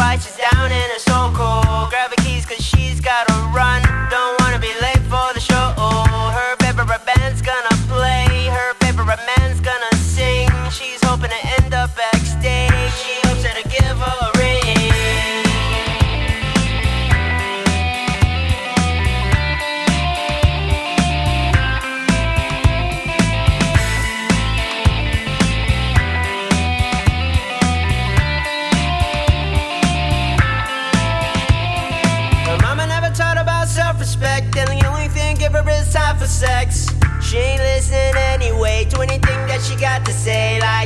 righteous down in a self-respect And the only thing give her is time for sex. She ain't listening anyway To anything that she got to say like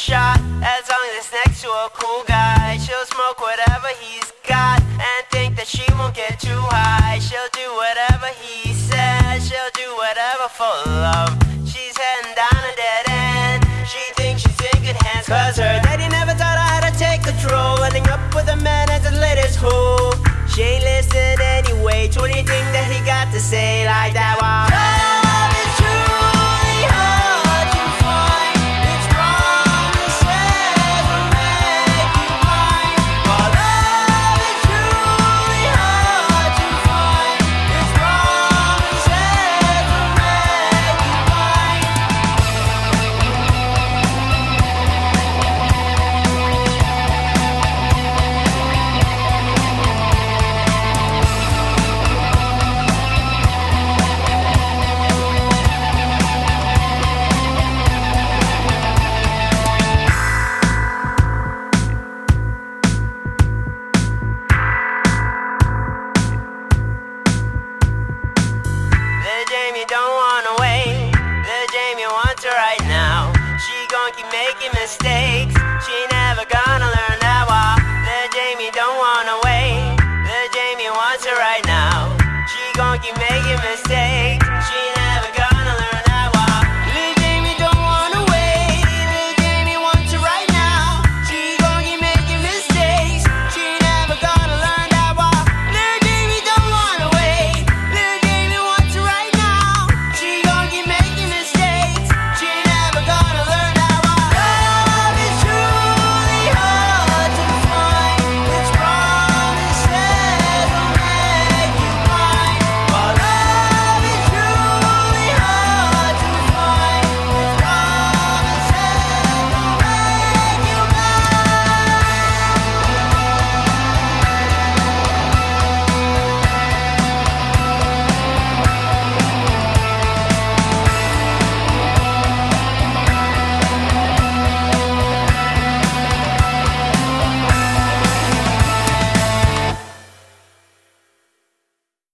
shot as long as it's next to a cool guy. She'll smoke whatever he's got and think that she won't get too high. She'll do whatever he says. She'll do whatever for love. She's heading down a dead end. She thinks she's in good hands. Cause her daddy never taught her how to take control. Ending up with a man as his latest hoe. She ain't listening anyway to anything that he got to say making mistakes. She never gonna learn that why. Little Jamie don't wanna wait. Little Jamie wants her right now. She gon' keep making mistakes.